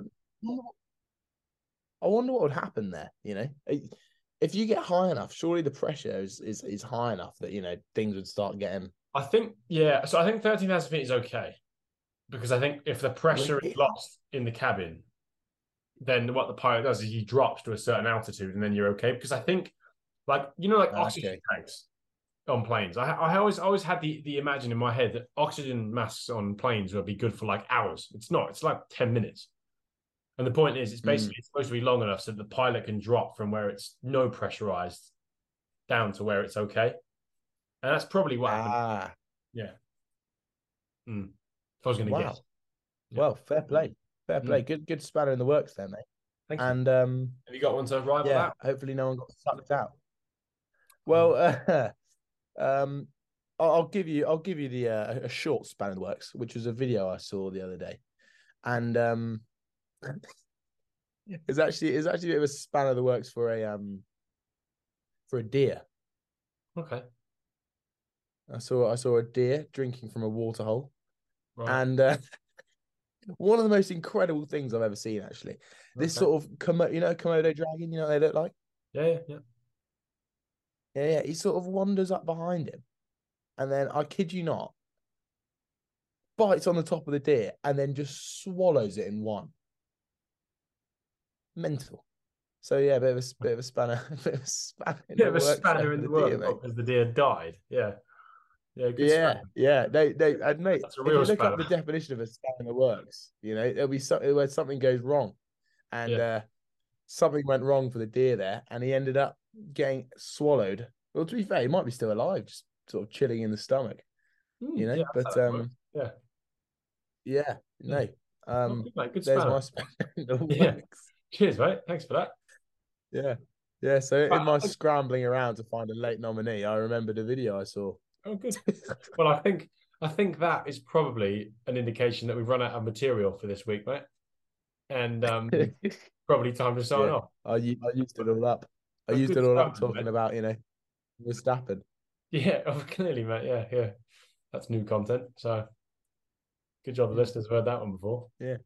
I wonder what would happen there. You know, if you get high enough, surely the pressure is is, is high enough that you know things would start getting. I think, yeah. So I think thirteen thousand feet is okay because I think if the pressure Really? is lost in the cabin, then what the pilot does is he drops to a certain altitude and then you're okay. Because I think, like you know, like Ah, oxygen tanks on planes. I, I always always had the the imagine in my head that oxygen masks on planes would be good for like hours. It's not. It's like ten minutes. And the point is, it's Mm. basically it's supposed to be long enough so that the pilot can drop from where it's no pressurized down to where it's okay. And that's probably what happened. Ah, Yeah. Mm. If I was going to wow. guess. Yeah. Well, fair play, fair Mm. play. Good, good spanner in the works there, mate. Thank you. And um, Have you got one to rival yeah, that? hopefully no one got sucked out. Well, uh, um, I'll, I'll give you, I'll give you the uh, a short span in the works, which was a video I saw the other day, and um, it's actually it's actually a bit of a span of the works for a um for a deer. Okay. I saw I saw a deer drinking from a water hole, Right. and uh, one of the most incredible things I've ever seen. Actually, this sort of Komo- you know Komodo dragon, you know what they look like. Yeah, yeah, yeah. Yeah, yeah. He sort of wanders up behind him, and then I kid you not, bites on the top of the deer and then just swallows it in one. Mental. So yeah, bit of a bit of a spanner, a bit of a spanner. In Bit of a spanner in the the deer, work because the deer died. Yeah. Yeah, good Yeah, yeah. They, they, and mate, if you look up the definition of a spanner in the works, you know, there'll be something where something goes wrong, and Yeah. uh, something went wrong for the deer there, and he ended up getting swallowed. Well, to be fair, he might be still alive, just sort of chilling in the stomach, Mm, you know. yeah, but um, yeah. yeah, no, Oh, um, good, mate. Good there's my spanner in the Yeah. works. Cheers, mate. Thanks for that. Yeah, yeah. So in my scrambling around to find a late nominee, I remembered a video I saw. Oh, good. Well, I think I think that is probably an indication that we've run out of material for this week, mate. And um, probably time to sign Yeah. off. I used it all up. I used it all up talking mate. about you know Verstappen. Yeah, oh, clearly, mate. Yeah, yeah. That's new content. So good job the listeners have heard that one before. Yeah.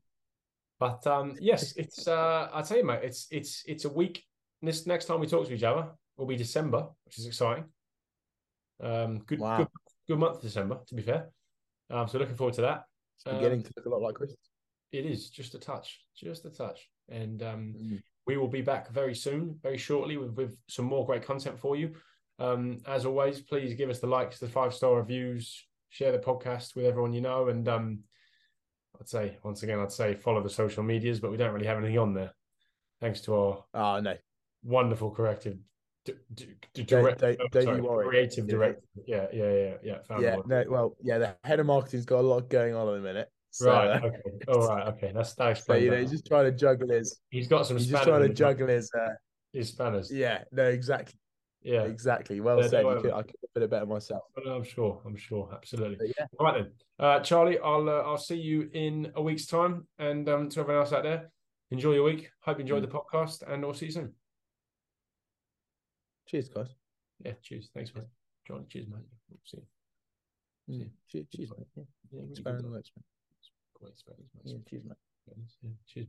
But um, yes, it's uh I tell you, mate, it's it's it's a week. This next time we talk to each other will be December, which is exciting. Um good Wow. good good month of December, to be fair. Um, so looking forward to that. It's Um, to look a lot like Christmas. It is just a touch, just a touch. And um Mm. we will be back very soon, very shortly, with, with some more great content for you. Um, as always, please give us the likes, the five star reviews, share the podcast with everyone you know, and um, I'd say once again, I'd say follow the social medias, but we don't really have anything on there, thanks to our Oh no, wonderful corrective. D- d- direct- oh, sorry, you worry. Creative director. Yeah, yeah, yeah, yeah. found yeah, no. Well, yeah, the head of marketing's got a lot going on at the minute. So, right. uh, Okay. All right. Okay. That's that so you know, he's just trying to juggle his. he's got some He's just trying to juggle his. Uh, his spanners. yeah, no, exactly, Yeah. exactly. Well Yeah, said. no, could, I could have put it better myself. But I'm sure. I'm sure. Absolutely. But yeah, All right then, uh, Charlie. I'll uh, I'll see you in a week's time, and um, to everyone else out there, enjoy your week. Hope you enjoyed the podcast, and I'll see you soon. Cheers, guys. Yeah, cheers. Thanks, man. Charlie, cheers, mate. See you. Mm, cheers, cheers, mate. Yeah, Yeah, really spanner the works, man. Great mate. Yeah, cheers, mate. Yeah, cheers.